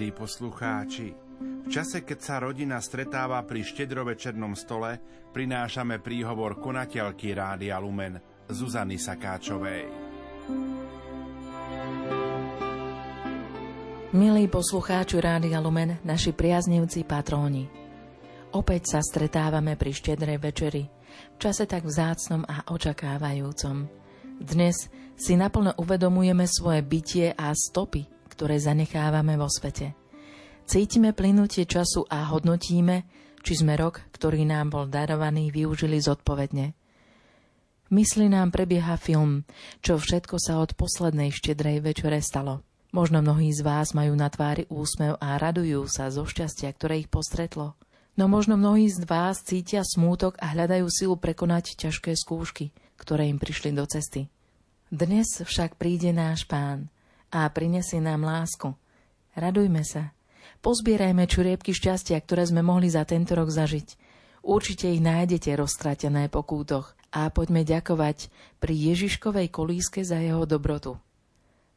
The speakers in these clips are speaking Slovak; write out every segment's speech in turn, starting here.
Milí poslucháči, v čase, keď sa rodina stretáva pri štedrovečernom stole, prinášame príhovor konateľky Rádia Lumen Zuzany Sakáčovej. Milí poslucháči Rádia Lumen, naši priaznivci patróni, opäť sa stretávame pri štedrej večeri, v čase tak vzácnom a očakávajúcom. Dnes si naplno uvedomujeme svoje bytie a stopy, ktoré zanechávame vo svete. Cítime plynutie času a hodnotíme, či sme rok, ktorý nám bol darovaný, využili zodpovedne. V mysli nám prebieha film, čo všetko sa od poslednej štedrej večere stalo. Možno mnohí z vás majú na tvári úsmev a radujú sa zo šťastia, ktoré ich postretlo. No možno mnohí z vás cítia smútok a hľadajú silu prekonať ťažké skúšky, ktoré im prišli do cesty. Dnes však príde náš pán – a prinesie nám lásku. Radujme sa. Pozbierajme čuriebky šťastia, ktoré sme mohli za tento rok zažiť. Určite ich nájdete roztratené po kútoch a poďme ďakovať pri Ježiškovej kolíske za jeho dobrotu.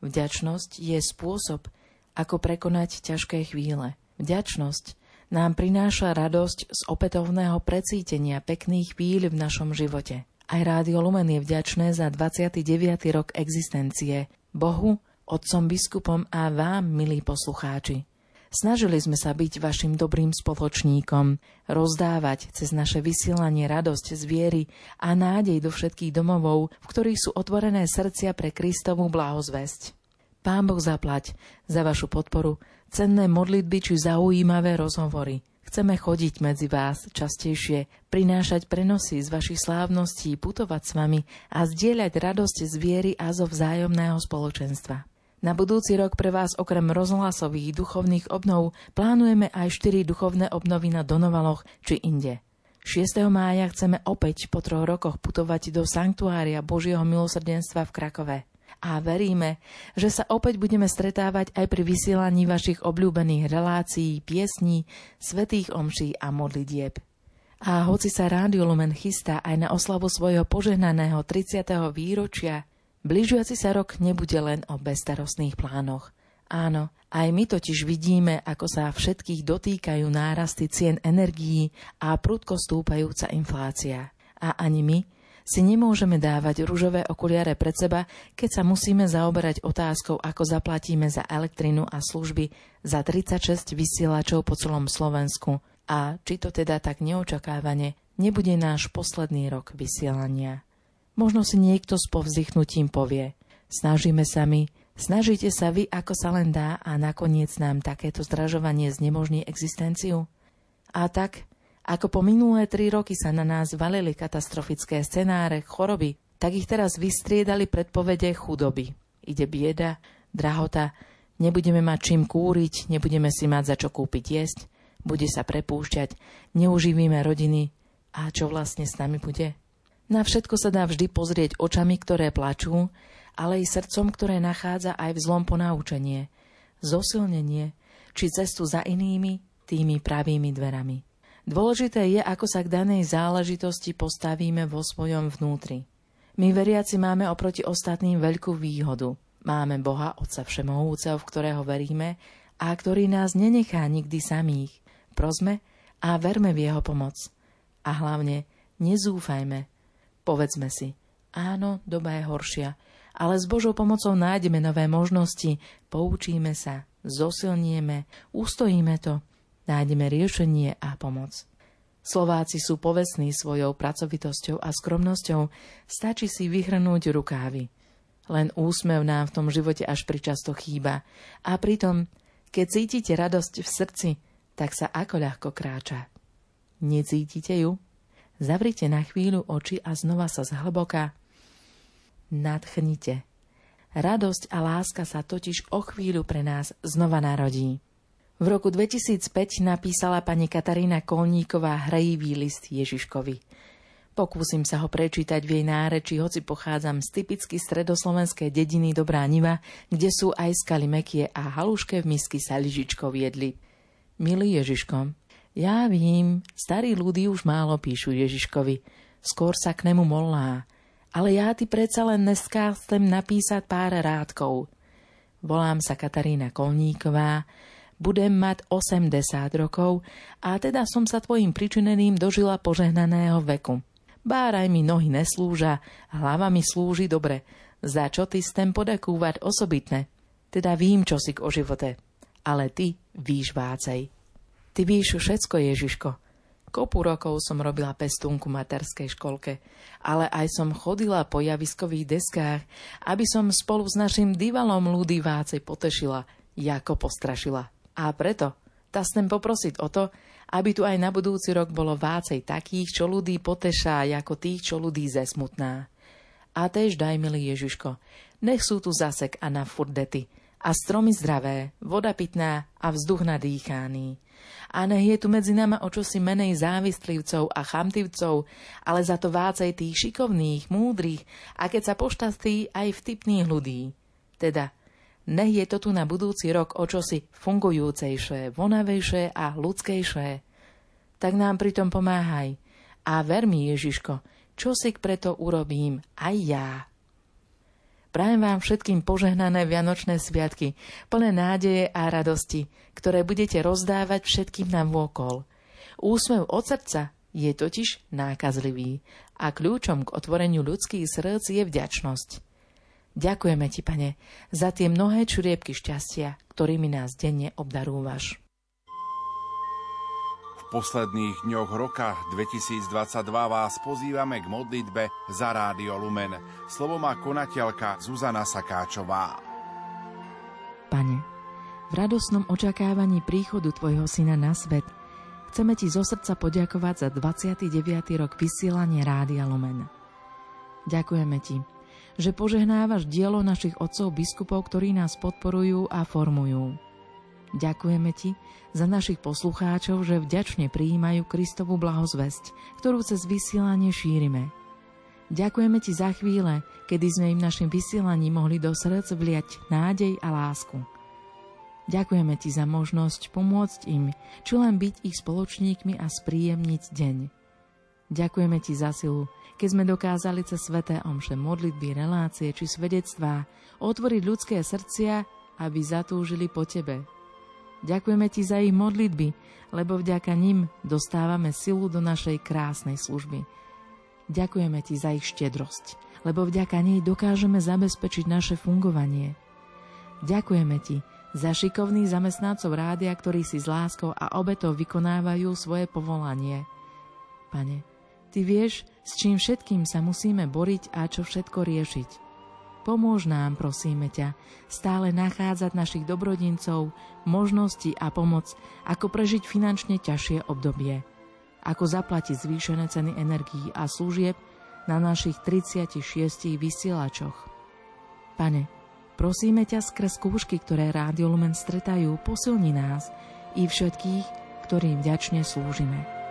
Vďačnosť je spôsob, ako prekonať ťažké chvíle. Vďačnosť nám prináša radosť z opätovného precítenia pekných chvíľ v našom živote. Aj Rádio Lumen je vďačné za 29. rok existencie, Bohu otcom biskupom a vám, milí poslucháči. Snažili sme sa byť vašim dobrým spoločníkom, rozdávať cez naše vysielanie radosť z viery a nádej do všetkých domovov, v ktorých sú otvorené srdcia pre Kristovú blahozvesť. Pán Boh zaplať za vašu podporu, cenné modlitby či zaujímavé rozhovory. Chceme chodiť medzi vás častejšie, prinášať prenosy z vašich slávností, putovať s vami a zdieľať radosť z viery a zo vzájomného spoločenstva. Na budúci rok pre vás okrem rozhlasových duchovných obnov plánujeme aj 4 duchovné obnovy na Donovaloch či inde. 6. mája chceme opäť po troch rokoch putovať do Sanktuária Božieho milosrdenstva v Krakove. A veríme, že sa opäť budeme stretávať aj pri vysielaní vašich obľúbených relácií, piesní, svetých omší a modlitieb. A hoci sa Rádio Lumen chystá aj na oslavu svojho požehnaného 30. výročia, Bližujúci sa rok nebude len o bestarostných plánoch. Áno, aj my totiž vidíme, ako sa všetkých dotýkajú nárasty cien energií a prudko stúpajúca inflácia. A ani my si nemôžeme dávať rúžové okuliare pred seba, keď sa musíme zaoberať otázkou, ako zaplatíme za elektrinu a služby za 36 vysielačov po celom Slovensku. A či to teda tak neočakávane nebude náš posledný rok vysielania. Možno si niekto s povzdychnutím povie, snažíme sa my, snažíte sa vy, ako sa len dá a nakoniec nám takéto zdražovanie znemožní existenciu? A tak, ako po minulé tri roky sa na nás valili katastrofické scenáre, choroby, tak ich teraz vystriedali predpovede chudoby. Ide bieda, drahota, nebudeme mať čím kúriť, nebudeme si mať za čo kúpiť jesť, bude sa prepúšťať, neuživíme rodiny a čo vlastne s nami bude? Na všetko sa dá vždy pozrieť očami, ktoré plačú, ale i srdcom, ktoré nachádza aj v zlom ponaučenie, zosilnenie či cestu za inými, tými pravými dverami. Dôležité je, ako sa k danej záležitosti postavíme vo svojom vnútri. My veriaci máme oproti ostatným veľkú výhodu. Máme Boha, Otca Všemohúceho, v ktorého veríme a ktorý nás nenechá nikdy samých. Prosme a verme v jeho pomoc. A hlavne nezúfajme, Povedzme si, áno, doba je horšia, ale s Božou pomocou nájdeme nové možnosti, poučíme sa, zosilnieme, ustojíme to, nájdeme riešenie a pomoc. Slováci sú povestní svojou pracovitosťou a skromnosťou, stačí si vyhrnúť rukávy. Len úsmev nám v tom živote až pričasto chýba. A pritom, keď cítite radosť v srdci, tak sa ako ľahko kráča. Necítite ju? Zavrite na chvíľu oči a znova sa zhlboka nadchnite. Radosť a láska sa totiž o chvíľu pre nás znova narodí. V roku 2005 napísala pani Katarína Kolníková hrejivý list Ježiškovi. Pokúsim sa ho prečítať v jej náreči, hoci pochádzam z typicky stredoslovenskej dediny Dobrá Niva, kde sú aj skaly mekie a haluške v misky sa lyžičkou jedli. Milý Ježiško, ja vím, starí ľudí už málo píšu Ježiškovi, skôr sa k nemu molá, ale ja ti predsa len dneska chcem napísať pár rádkov. Volám sa Katarína Kolníková, budem mať 80 rokov a teda som sa tvojim pričineným dožila požehnaného veku. Báraj mi nohy neslúža, hlava mi slúži dobre. Za čo ty stem podakúvať osobitné? Teda vím, čo si k o živote. Ale ty víš vácej. Ty víš všetko, Ježiško. Kopu rokov som robila pestúnku materskej školke, ale aj som chodila po javiskových deskách, aby som spolu s našim divalom ľudí vácej potešila, ako postrašila. A preto ta snem poprosiť o to, aby tu aj na budúci rok bolo vácej takých, čo ľudí potešá, ako tých, čo ľudí zesmutná. A tež daj, milý Ježiško, nech sú tu zasek a na furdety, a stromy zdravé, voda pitná a vzduch nadýchaný a nech je tu medzi nama o čosi menej závislivcov a chamtivcov, ale za to vácej tých šikovných, múdrych a keď sa poštastí aj vtipných ľudí. Teda, nech je to tu na budúci rok o čosi fungujúcejšie, vonavejšie a ľudskejšie. Tak nám pritom pomáhaj. A ver mi, Ježiško, čo si preto urobím aj ja. Prajem vám všetkým požehnané Vianočné sviatky, plné nádeje a radosti, ktoré budete rozdávať všetkým nám vôkol. Úsmev od srdca je totiž nákazlivý a kľúčom k otvoreniu ľudských srdc je vďačnosť. Ďakujeme ti, pane, za tie mnohé čuriebky šťastia, ktorými nás denne obdarúvaš posledných dňoch roka 2022 vás pozývame k modlitbe za Rádio Lumen. Slovo má konateľka Zuzana Sakáčová. Pane, v radosnom očakávaní príchodu Tvojho Syna na svet chceme Ti zo srdca poďakovať za 29. rok vysielania Rádia Lumen. Ďakujeme Ti, že požehnávaš dielo našich otcov biskupov, ktorí nás podporujú a formujú. Ďakujeme Ti za našich poslucháčov, že vďačne prijímajú Kristovu blahozvesť, ktorú cez vysielanie šírime. Ďakujeme Ti za chvíle, kedy sme im našim vysielaním mohli do srdc vliať nádej a lásku. Ďakujeme Ti za možnosť pomôcť im, či len byť ich spoločníkmi a spríjemniť deň. Ďakujeme Ti za silu, keď sme dokázali cez sveté omše modlitby, relácie či svedectvá otvoriť ľudské srdcia, aby zatúžili po Tebe, Ďakujeme Ti za ich modlitby, lebo vďaka nim dostávame silu do našej krásnej služby. Ďakujeme Ti za ich štedrosť, lebo vďaka nej dokážeme zabezpečiť naše fungovanie. Ďakujeme Ti za šikovných zamestnancov rádia, ktorí si s láskou a obetou vykonávajú svoje povolanie. Pane, Ty vieš, s čím všetkým sa musíme boriť a čo všetko riešiť. Pomôž nám, prosíme ťa, stále nachádzať našich dobrodincov, možnosti a pomoc, ako prežiť finančne ťažšie obdobie, ako zaplatiť zvýšené ceny energií a služieb na našich 36 vysielačoch. Pane, prosíme ťa skrz skúšky, ktoré Rádio Lumen stretajú, posilni nás i všetkých, ktorým vďačne slúžime.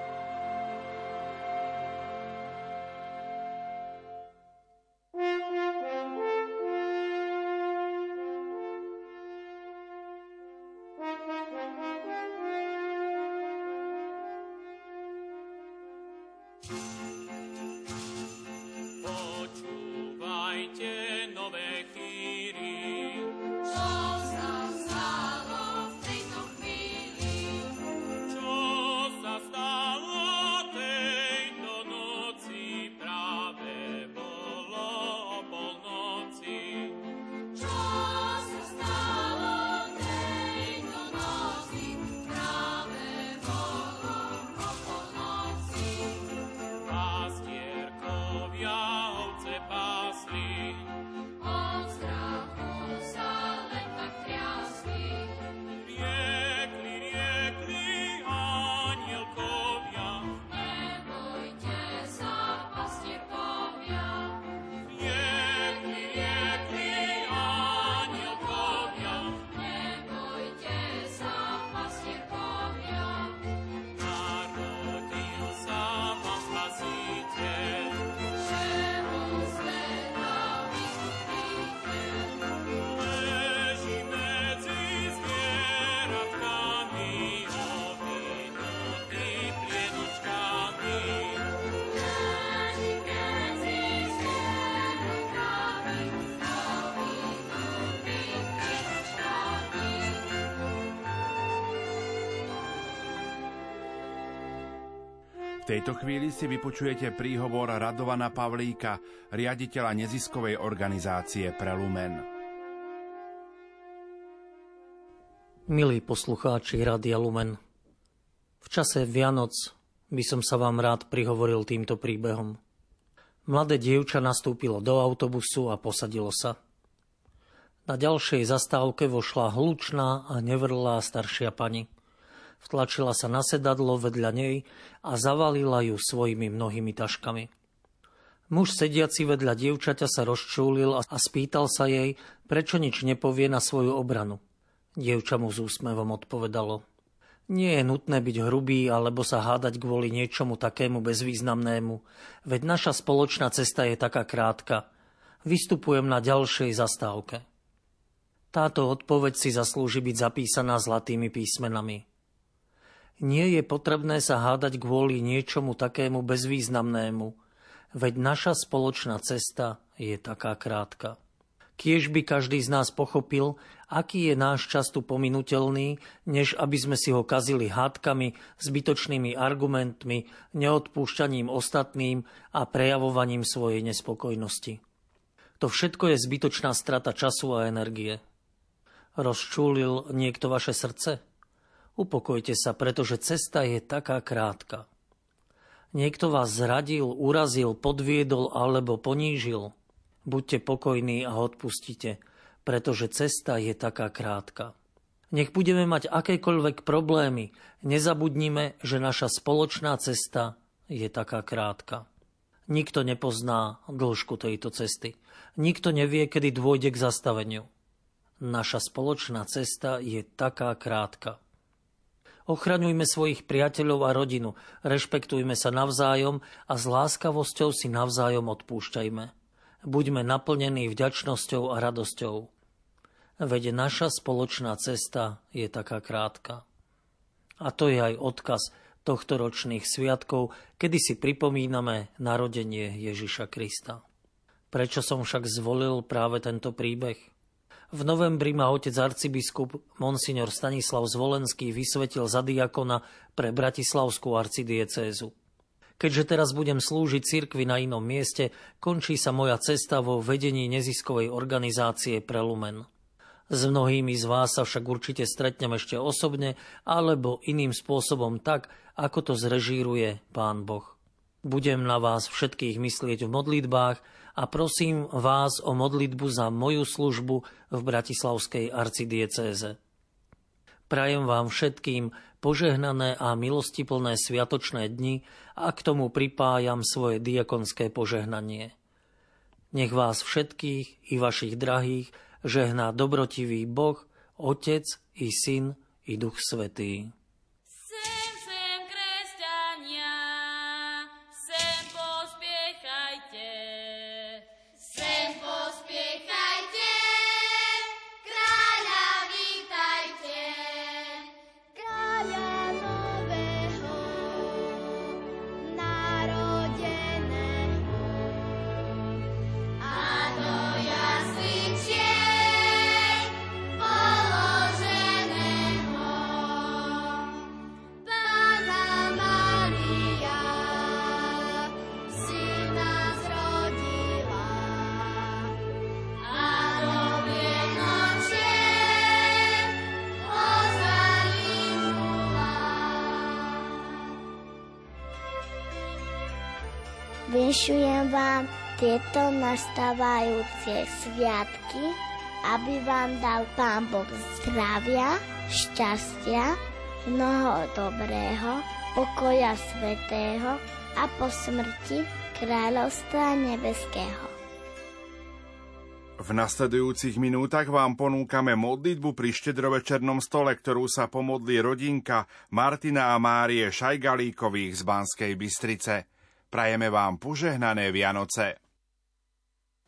Tejto chvíli si vypočujete príhovor Radovana Pavlíka, riaditeľa neziskovej organizácie Prelumen. Milí poslucháči Radia Lumen, v čase Vianoc by som sa vám rád prihovoril týmto príbehom. Mladé dievča nastúpilo do autobusu a posadilo sa. Na ďalšej zastávke vošla hlučná a nevrlá staršia pani – Vtlačila sa na sedadlo vedľa nej a zavalila ju svojimi mnohými taškami. Muž sediaci vedľa dievčaťa sa rozčúlil a spýtal sa jej, prečo nič nepovie na svoju obranu. Dievča mu s úsmevom odpovedalo. Nie je nutné byť hrubý alebo sa hádať kvôli niečomu takému bezvýznamnému, veď naša spoločná cesta je taká krátka. Vystupujem na ďalšej zastávke. Táto odpoveď si zaslúži byť zapísaná zlatými písmenami. Nie je potrebné sa hádať kvôli niečomu takému bezvýznamnému, veď naša spoločná cesta je taká krátka. Kiež by každý z nás pochopil, aký je náš čas tu pominutelný, než aby sme si ho kazili hádkami, zbytočnými argumentmi, neodpúšťaním ostatným a prejavovaním svojej nespokojnosti. To všetko je zbytočná strata času a energie. Rozčúlil niekto vaše srdce? Upokojte sa, pretože cesta je taká krátka. Niekto vás zradil, urazil, podviedol alebo ponížil. Buďte pokojní a odpustite, pretože cesta je taká krátka. Nech budeme mať akékoľvek problémy, nezabudnime, že naša spoločná cesta je taká krátka. Nikto nepozná dĺžku tejto cesty. Nikto nevie, kedy dôjde k zastaveniu. Naša spoločná cesta je taká krátka. Ochraňujme svojich priateľov a rodinu, rešpektujme sa navzájom a s láskavosťou si navzájom odpúšťajme. Buďme naplnení vďačnosťou a radosťou. Veď naša spoločná cesta je taká krátka. A to je aj odkaz tohto ročných sviatkov, kedy si pripomíname narodenie Ježiša Krista. Prečo som však zvolil práve tento príbeh? V novembri ma otec arcibiskup Monsignor Stanislav Zvolenský vysvetil za diakona pre Bratislavskú arcidiecézu. Keďže teraz budem slúžiť cirkvi na inom mieste, končí sa moja cesta vo vedení neziskovej organizácie Prelumen. S mnohými z vás sa však určite stretnem ešte osobne alebo iným spôsobom tak, ako to zrežíruje Pán Boh. Budem na vás všetkých myslieť v modlitbách a prosím vás o modlitbu za moju službu v Bratislavskej arcidiecéze. Prajem vám všetkým požehnané a milostiplné sviatočné dni a k tomu pripájam svoje diakonské požehnanie. Nech vás všetkých i vašich drahých žehná dobrotivý Boh, Otec i Syn i Duch Svetý. Vyšujem vám tieto nastávajúce sviatky, aby vám dal Pán Boh zdravia, šťastia, mnoho dobrého, pokoja svetého a po smrti kráľovstva nebeského. V nasledujúcich minútach vám ponúkame modlitbu pri štedrovečernom stole, ktorú sa pomodlí rodinka Martina a Márie Šajgalíkových z Banskej Bystrice. Prajeme vám požehnané Vianoce.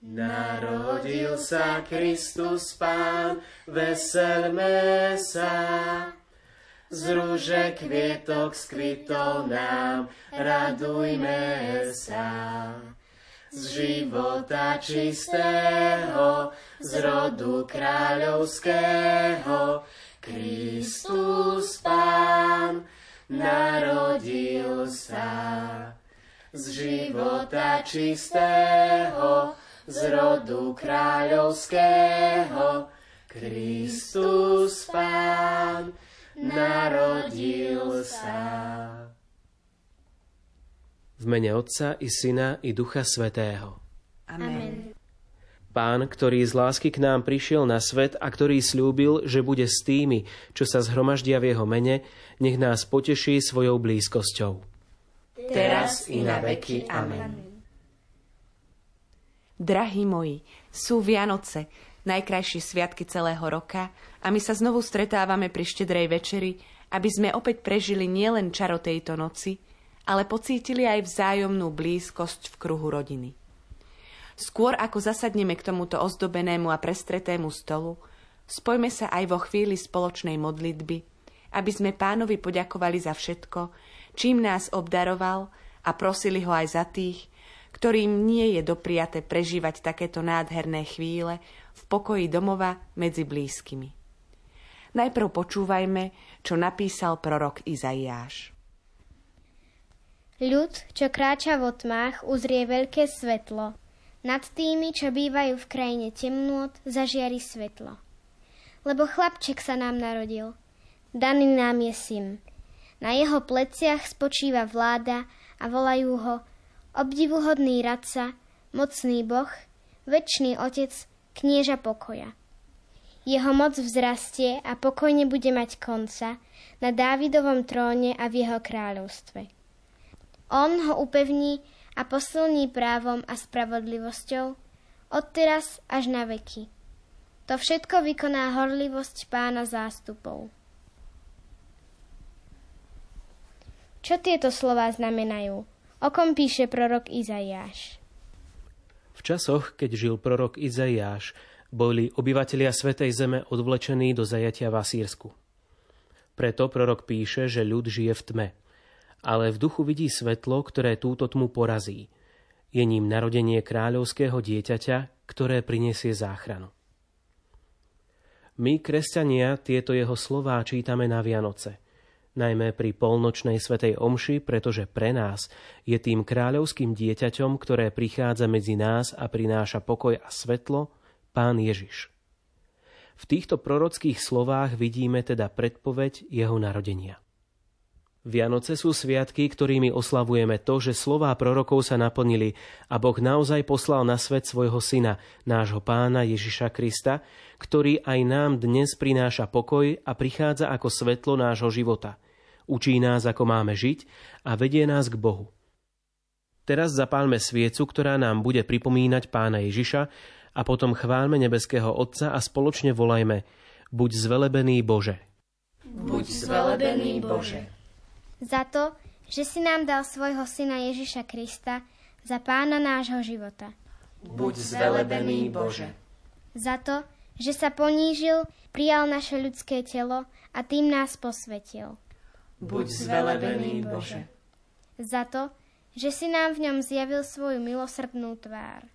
Narodil sa Kristus Pán, veselme sa. Z rúže kvietok skvitol nám, radujme sa. Z života čistého, z rodu kráľovského, Kristus Pán, narodil sa. Z života čistého, z rodu kráľovského, Kristus Pán narodil sa. V mene Otca i Syna i Ducha Svetého. Amen. Pán, ktorý z lásky k nám prišiel na svet a ktorý slúbil, že bude s tými, čo sa zhromaždia v jeho mene, nech nás poteší svojou blízkosťou. Teraz i na veky. Amen. Drahí moji, sú Vianoce, najkrajšie sviatky celého roka a my sa znovu stretávame pri štedrej večeri, aby sme opäť prežili nielen čaro tejto noci, ale pocítili aj vzájomnú blízkosť v kruhu rodiny. Skôr ako zasadneme k tomuto ozdobenému a prestretému stolu, spojme sa aj vo chvíli spoločnej modlitby, aby sme pánovi poďakovali za všetko, čím nás obdaroval a prosili ho aj za tých, ktorým nie je dopriate prežívať takéto nádherné chvíle v pokoji domova medzi blízkymi. Najprv počúvajme, čo napísal prorok Izaiáš. Ľud, čo kráča v tmách, uzrie veľké svetlo. Nad tými, čo bývajú v krajine temnôt, zažiari svetlo. Lebo chlapček sa nám narodil. Daný nám je syn. Na jeho pleciach spočíva vláda a volajú ho obdivuhodný radca, mocný boh, väčší otec, knieža pokoja. Jeho moc vzrastie a pokojne bude mať konca na Dávidovom tróne a v jeho kráľovstve. On ho upevní a posilní právom a spravodlivosťou, odteraz až na veky. To všetko vykoná horlivosť pána zástupov. Čo tieto slová znamenajú? O kom píše prorok Izaiáš? V časoch, keď žil prorok Izaiáš, boli obyvatelia Svetej Zeme odvlečení do zajatia v Asírsku. Preto prorok píše, že ľud žije v tme – ale v duchu vidí svetlo, ktoré túto tmu porazí. Je ním narodenie kráľovského dieťaťa, ktoré prinesie záchranu. My, kresťania, tieto jeho slová čítame na Vianoce, najmä pri polnočnej svetej omši, pretože pre nás je tým kráľovským dieťaťom, ktoré prichádza medzi nás a prináša pokoj a svetlo, Pán Ježiš. V týchto prorockých slovách vidíme teda predpoveď jeho narodenia. Vianoce sú sviatky, ktorými oslavujeme to, že slová prorokov sa naplnili a Boh naozaj poslal na svet svojho syna, nášho pána Ježiša Krista, ktorý aj nám dnes prináša pokoj a prichádza ako svetlo nášho života. Učí nás, ako máme žiť a vedie nás k Bohu. Teraz zapálme sviecu, ktorá nám bude pripomínať pána Ježiša a potom chválme nebeského Otca a spoločne volajme Buď zvelebený Bože. Buď zvelebený Bože za to, že si nám dal svojho syna Ježiša Krista za pána nášho života. Buď zvelebený Bože. Za to, že sa ponížil, prijal naše ľudské telo a tým nás posvetil. Buď zvelebený Bože. Za to, že si nám v ňom zjavil svoju milosrdnú tvár.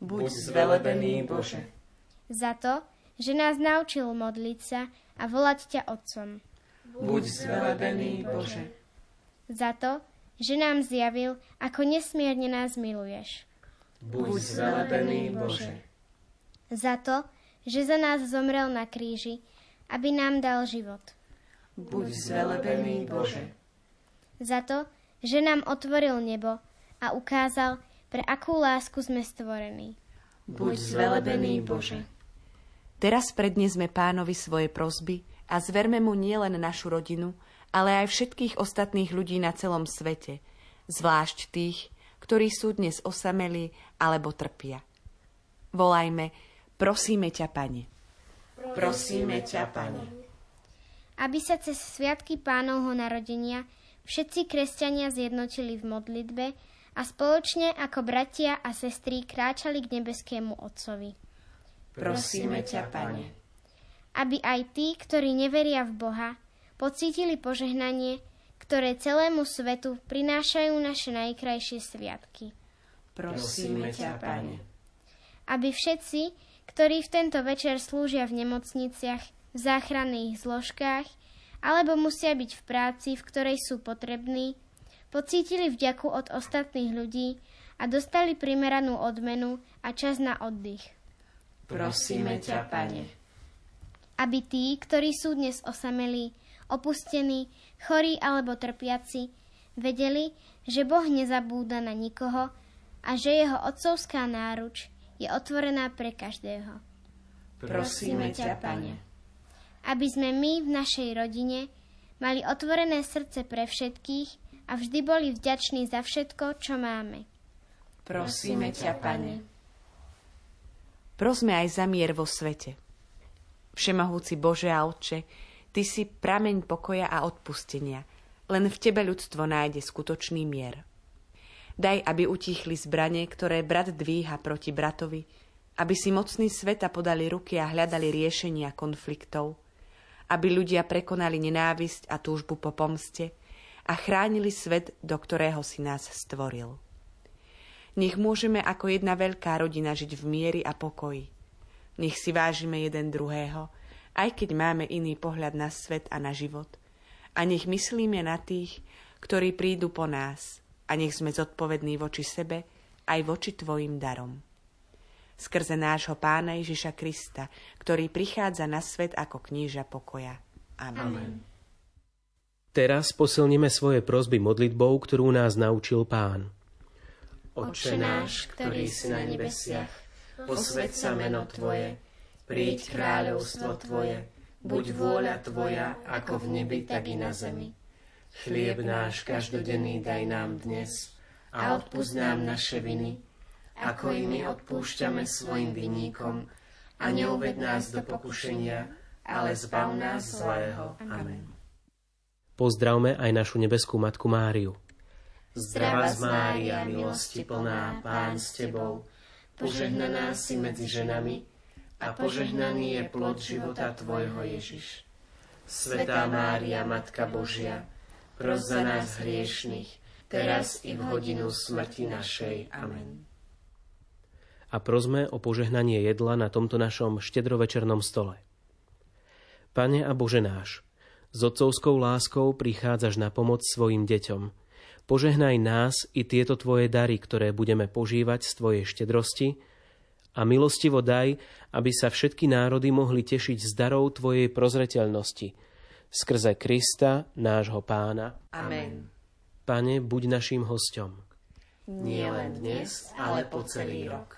Buď zvelebený Bože. Za to, že nás naučil modliť sa a volať ťa Otcom. Buď zvelebený, Bože. Za to, že nám zjavil, ako nesmierne nás miluješ. Buď zvelebený, Bože. Za to, že za nás zomrel na kríži, aby nám dal život. Buď zvelebený, Bože. Za to, že nám otvoril nebo a ukázal, pre akú lásku sme stvorení. Buď zvelebený, Bože. Teraz prednesme pánovi svoje prosby, a zverme mu nielen našu rodinu, ale aj všetkých ostatných ľudí na celom svete, zvlášť tých, ktorí sú dnes osamelí alebo trpia. Volajme, prosíme ťa, Pane. Prosíme ťa, Pane. Aby sa cez sviatky pánovho narodenia všetci kresťania zjednotili v modlitbe a spoločne ako bratia a sestry kráčali k nebeskému Otcovi. Prosíme ťa, Pane aby aj tí, ktorí neveria v Boha, pocítili požehnanie, ktoré celému svetu prinášajú naše najkrajšie sviatky. Prosíme ťa, Pane. Aby všetci, ktorí v tento večer slúžia v nemocniciach, v záchranných zložkách alebo musia byť v práci, v ktorej sú potrební, pocítili vďaku od ostatných ľudí a dostali primeranú odmenu a čas na oddych. Prosíme ťa, Pane. Aby tí, ktorí sú dnes osamelí, opustení, chorí alebo trpiaci, vedeli, že Boh nezabúda na nikoho a že jeho otcovská náruč je otvorená pre každého. Prosíme ťa, Pane. Aby sme my v našej rodine mali otvorené srdce pre všetkých a vždy boli vďační za všetko, čo máme. Prosíme ťa, Pane. Prosme aj za mier vo svete. Všemohúci Bože a Otče, Ty si prameň pokoja a odpustenia. Len v Tebe ľudstvo nájde skutočný mier. Daj, aby utichli zbranie, ktoré brat dvíha proti bratovi, aby si mocní sveta podali ruky a hľadali riešenia konfliktov, aby ľudia prekonali nenávisť a túžbu po pomste a chránili svet, do ktorého si nás stvoril. Nech môžeme ako jedna veľká rodina žiť v miery a pokoji. Nech si vážime jeden druhého, aj keď máme iný pohľad na svet a na život. A nech myslíme na tých, ktorí prídu po nás. A nech sme zodpovední voči sebe, aj voči Tvojim darom skrze nášho pána Ježiša Krista, ktorý prichádza na svet ako kníža pokoja. Amen. Amen. Teraz posilníme svoje prosby modlitbou, ktorú nás naučil pán. Oče náš, ktorý si na nebesiach, posved sa meno Tvoje, príď kráľovstvo Tvoje, buď vôľa Tvoja, ako v nebi, tak i na zemi. Chlieb náš každodenný daj nám dnes a odpúsť nám naše viny, ako i my odpúšťame svojim vinníkom a neuved nás do pokušenia, ale zbav nás zlého. Amen. Pozdravme aj našu nebeskú Matku Máriu. Zdravá z Mária, milosti plná, Pán s Tebou, požehnaná si medzi ženami a požehnaný je plod života Tvojho Ježiš. Svetá Mária, Matka Božia, pros za nás hriešných, teraz i v hodinu smrti našej. Amen a prosme o požehnanie jedla na tomto našom štedrovečernom stole. Pane a Bože náš, s otcovskou láskou prichádzaš na pomoc svojim deťom. Požehnaj nás i tieto Tvoje dary, ktoré budeme požívať z Tvojej štedrosti a milostivo daj, aby sa všetky národy mohli tešiť z darov Tvojej prozreteľnosti, skrze Krista, nášho pána. Amen. Pane, buď našim hostom. Nie len dnes, ale po celý rok.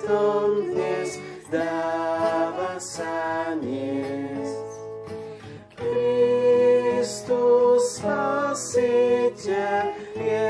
svetom dnes dáva sa niesť. Kristus spasiteľ je